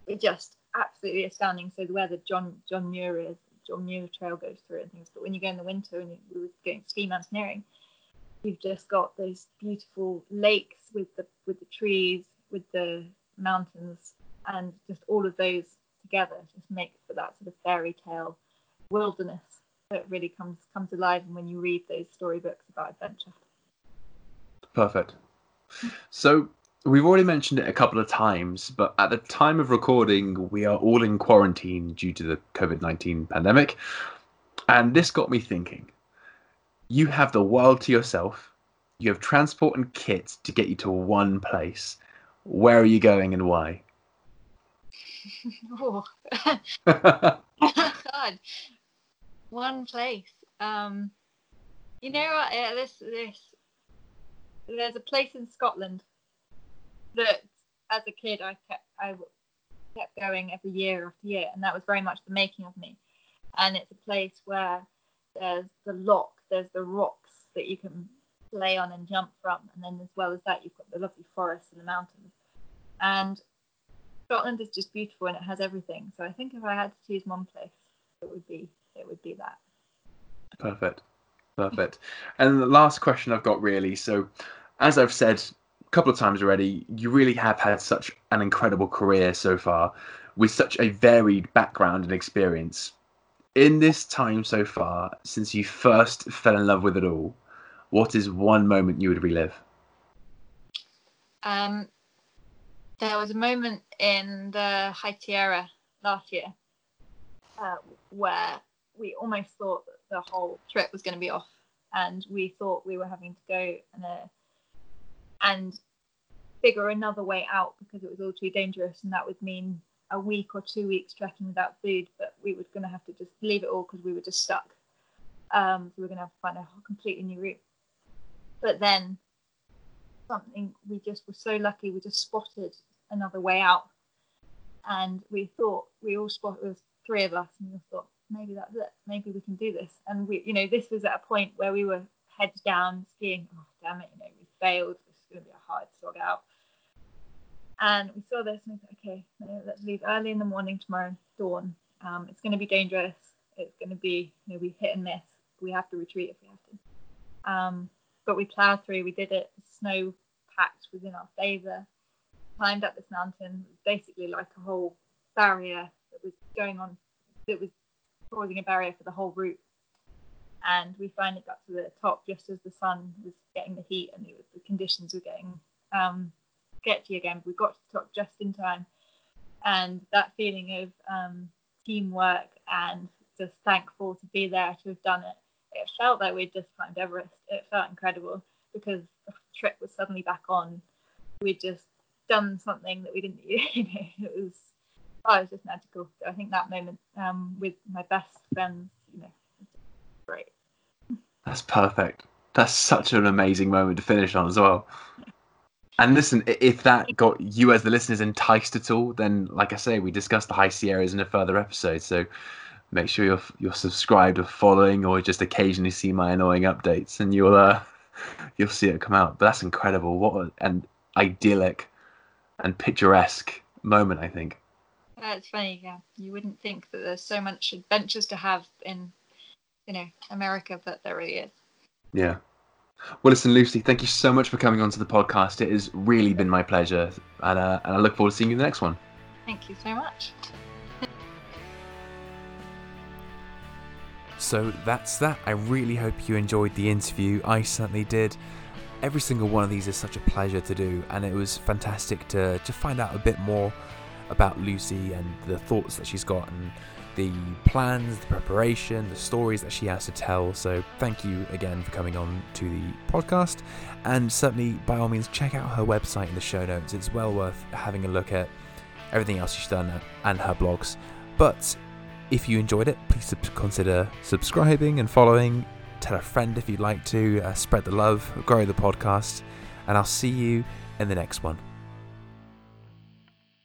are just absolutely astounding. So where the John John Muir is, John Muir Trail goes through and things. But when you go in the winter and you, we were going ski mountaineering, you've just got those beautiful lakes with the with the trees, with the mountains, and just all of those together just make for that sort of fairy tale wilderness that really comes comes alive when you read those storybooks about adventure.
Perfect. So we've already mentioned it a couple of times, but at the time of recording, we are all in quarantine due to the COVID 19 pandemic. And this got me thinking you have the world to yourself. You have transport and kit to get you to one place. Where are you going and why?
oh. God, one place. Um, you know what? Yeah, this this there's a place in Scotland that, as a kid, I kept I kept going every year after year, and that was very much the making of me. And it's a place where there's the loch, there's the rocks that you can play on and jump from, and then as well as that, you've got the lovely forests and the mountains. And Scotland is just beautiful, and it has everything. So I think if I had to choose one place, it would be it would be that.
Perfect. Perfect. And the last question I've got really so, as I've said couple of times already, you really have had such an incredible career so far with such a varied background and experience. In this time so far, since you first fell in love with it all, what is one moment you would relive?
Um, there was a moment in the High Sierra last year uh, where we almost thought the whole trip was going to be off, and we thought we were having to go and uh, and figure another way out because it was all too dangerous, and that would mean a week or two weeks trekking without food. But we were going to have to just leave it all because we were just stuck. Um, so we are going to have to find a completely new route. But then something we just were so lucky we just spotted another way out and we thought we all spotted there was three of us and we thought maybe that's it. Maybe we can do this. And we, you know, this was at a point where we were heads down skiing. Oh, damn it, you know, we failed. Is going to be a hard slog out. And we saw this and we thought, okay, let's leave early in the morning tomorrow, dawn. Um, it's going to be dangerous. It's going to be, you know, we hit and miss. We have to retreat if we have to. Um, but we plowed through. We did it. Snow packed within our favour. Climbed up this mountain. Basically like a whole barrier that was going on. That was causing a barrier for the whole route. And we finally got to the top just as the sun was getting the heat and was, the conditions were getting um, sketchy again. But We got to the top just in time. And that feeling of um, teamwork and just thankful to be there to have done it. It felt like we'd just climbed Everest. It felt incredible because the trip was suddenly back on. We'd just done something that we didn't, you know, it was oh, it was just magical. So I think that moment um, with my best friends, you know.
That's perfect. That's such an amazing moment to finish on as well. And listen, if that got you as the listeners enticed at all, then like I say, we discussed the high Sierras in a further episode. So make sure you're you're subscribed or following, or just occasionally see my annoying updates, and you'll uh, you'll see it come out. But that's incredible. What an idyllic and picturesque moment, I think.
That's funny, yeah. You wouldn't think that there's so much adventures to have in, you know, America, but there really is.
Yeah. Well, listen, Lucy, thank you so much for coming onto the podcast. It has really been my pleasure, and, uh, and I look forward to seeing you in the next one.
Thank you so much.
So that's that. I really hope you enjoyed the interview. I certainly did. Every single one of these is such a pleasure to do, and it was fantastic to, to find out a bit more about Lucy and the thoughts that she's got and the plans, the preparation, the stories that she has to tell. So, thank you again for coming on to the podcast. And certainly, by all means, check out her website in the show notes. It's well worth having a look at everything else she's done and her blogs. But if you enjoyed it, please consider subscribing and following. Tell a friend if you'd like to. Uh, spread the love, grow the podcast. And I'll see you in the next one.